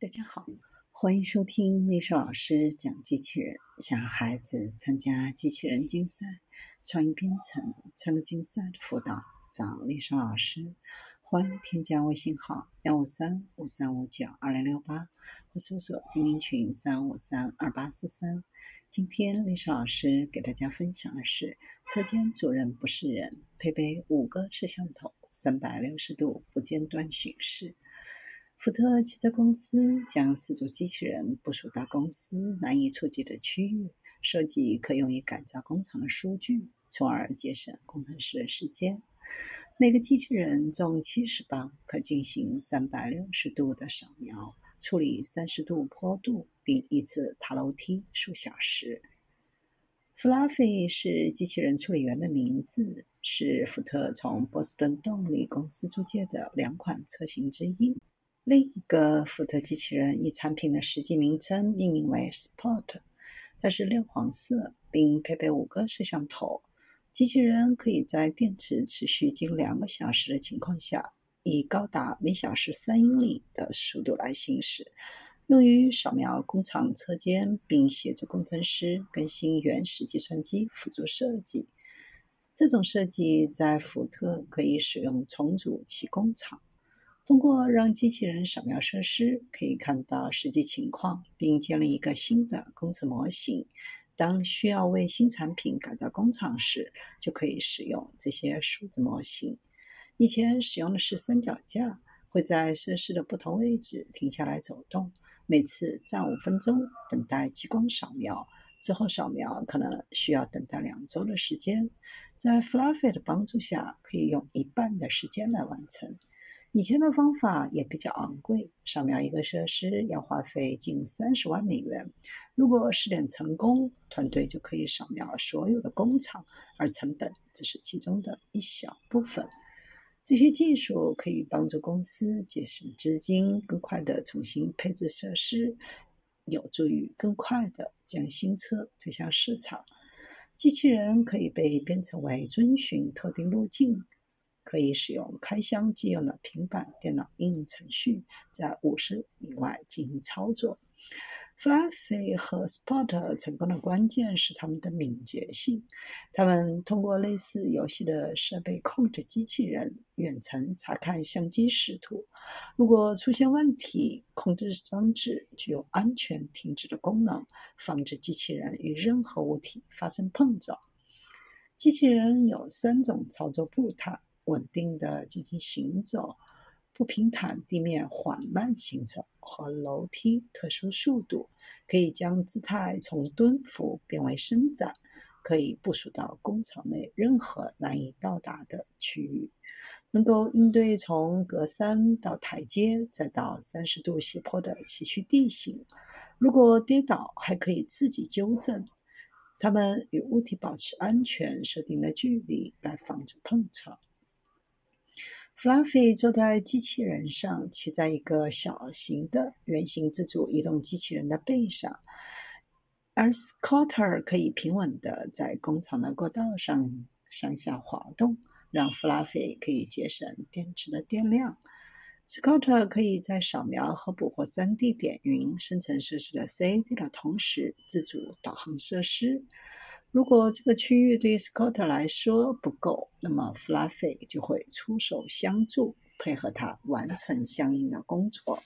大家好，欢迎收听丽莎老师讲机器人。想孩子参加机器人竞赛、创意编程、创客竞赛的辅导，找丽莎老师。欢迎添加微信号幺五三五三五九二零六八，或搜索钉钉群三五三二八四三。今天丽莎老师给大家分享的是：车间主任不是人，配备五个摄像头，三百六十度不间断巡视。福特汽车公司将四组机器人部署到公司难以触及的区域，收集可用于改造工厂的数据，从而节省工程师的时间。每个机器人重七十磅，可进行三百六十度的扫描，处理三十度坡度，并一次爬楼梯数小时。Fluffy 是机器人处理员的名字，是福特从波士顿动力公司租借的两款车型之一。另一个福特机器人以产品的实际名称命名为 Sport，它是亮黄色，并配备五个摄像头。机器人可以在电池持续近两个小时的情况下，以高达每小时三英里的速度来行驶，用于扫描工厂车间，并协助工程师更新原始计算机辅助设计。这种设计在福特可以使用重组其工厂。通过让机器人扫描设施，可以看到实际情况，并建立一个新的工程模型。当需要为新产品改造工厂时，就可以使用这些数字模型。以前使用的是三脚架，会在设施的不同位置停下来走动，每次站五分钟，等待激光扫描。之后扫描可能需要等待两周的时间。在 Fluffy 的帮助下，可以用一半的时间来完成。以前的方法也比较昂贵，扫描一个设施要花费近三十万美元。如果试点成功，团队就可以扫描所有的工厂，而成本只是其中的一小部分。这些技术可以帮助公司节省资金，更快地重新配置设施，有助于更快地将新车推向市场。机器人可以被编程为遵循特定路径。可以使用开箱即用的平板电脑应用程序，在五十米外进行操作。Fluffy 和 Spotter 成功的关键是他们的敏捷性。他们通过类似游戏的设备控制机器人，远程查看相机视图。如果出现问题，控制装置具有安全停止的功能，防止机器人与任何物体发生碰撞。机器人有三种操作步态。稳定的进行行走，不平坦地面缓慢行走和楼梯特殊速度，可以将姿态从蹲伏变为伸展，可以部署到工厂内任何难以到达的区域，能够应对从格栅到台阶再到三十度斜坡的崎岖地形。如果跌倒，还可以自己纠正。它们与物体保持安全设定了距离，来防止碰撞。Fluffy 坐在机器人上，骑在一个小型的圆形自主移动机器人的背上，而 Scooter 可以平稳地在工厂的过道上上下滑动，让 Fluffy 可以节省电池的电量。Scooter 可以在扫描和捕获 3D 点云生成设施的 CAD 的同时，自主导航设施。如果这个区域对 Scott 来说不够，那么 Fluffy 就会出手相助，配合他完成相应的工作。